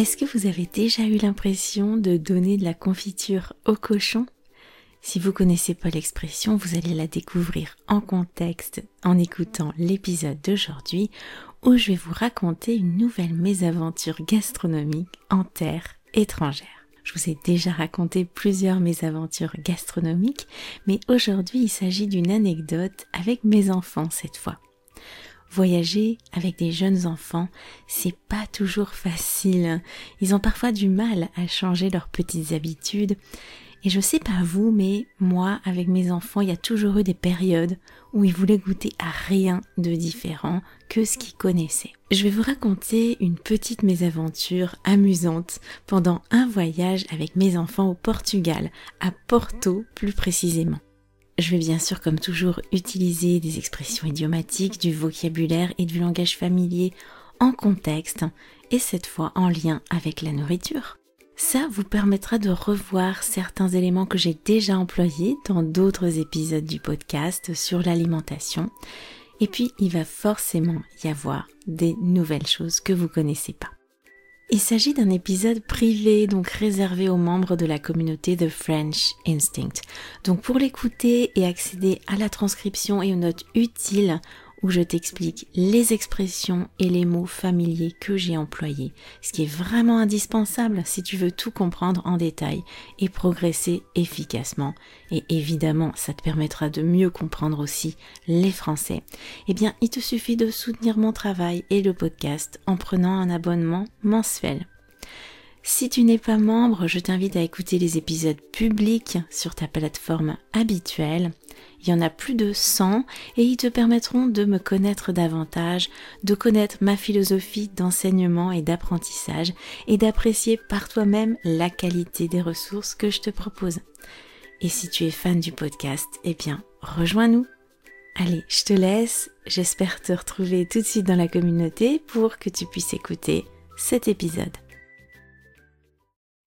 Est-ce que vous avez déjà eu l'impression de donner de la confiture au cochon? Si vous connaissez pas l'expression, vous allez la découvrir en contexte en écoutant l'épisode d'aujourd'hui où je vais vous raconter une nouvelle mésaventure gastronomique en terre étrangère. Je vous ai déjà raconté plusieurs mésaventures gastronomiques, mais aujourd'hui il s'agit d'une anecdote avec mes enfants cette fois. Voyager avec des jeunes enfants, c'est pas toujours facile. Ils ont parfois du mal à changer leurs petites habitudes. Et je sais pas vous, mais moi, avec mes enfants, il y a toujours eu des périodes où ils voulaient goûter à rien de différent que ce qu'ils connaissaient. Je vais vous raconter une petite mésaventure amusante pendant un voyage avec mes enfants au Portugal, à Porto plus précisément. Je vais bien sûr, comme toujours, utiliser des expressions idiomatiques, du vocabulaire et du langage familier en contexte, et cette fois en lien avec la nourriture. Ça vous permettra de revoir certains éléments que j'ai déjà employés dans d'autres épisodes du podcast sur l'alimentation. Et puis, il va forcément y avoir des nouvelles choses que vous connaissez pas. Il s'agit d'un épisode privé, donc réservé aux membres de la communauté de French Instinct. Donc pour l'écouter et accéder à la transcription et aux notes utiles, où je t'explique les expressions et les mots familiers que j'ai employés, ce qui est vraiment indispensable si tu veux tout comprendre en détail et progresser efficacement. Et évidemment, ça te permettra de mieux comprendre aussi les Français. Eh bien, il te suffit de soutenir mon travail et le podcast en prenant un abonnement mensuel. Si tu n'es pas membre, je t'invite à écouter les épisodes publics sur ta plateforme habituelle. Il y en a plus de 100 et ils te permettront de me connaître davantage, de connaître ma philosophie d'enseignement et d'apprentissage et d'apprécier par toi-même la qualité des ressources que je te propose. Et si tu es fan du podcast, eh bien, rejoins-nous. Allez, je te laisse. J'espère te retrouver tout de suite dans la communauté pour que tu puisses écouter cet épisode.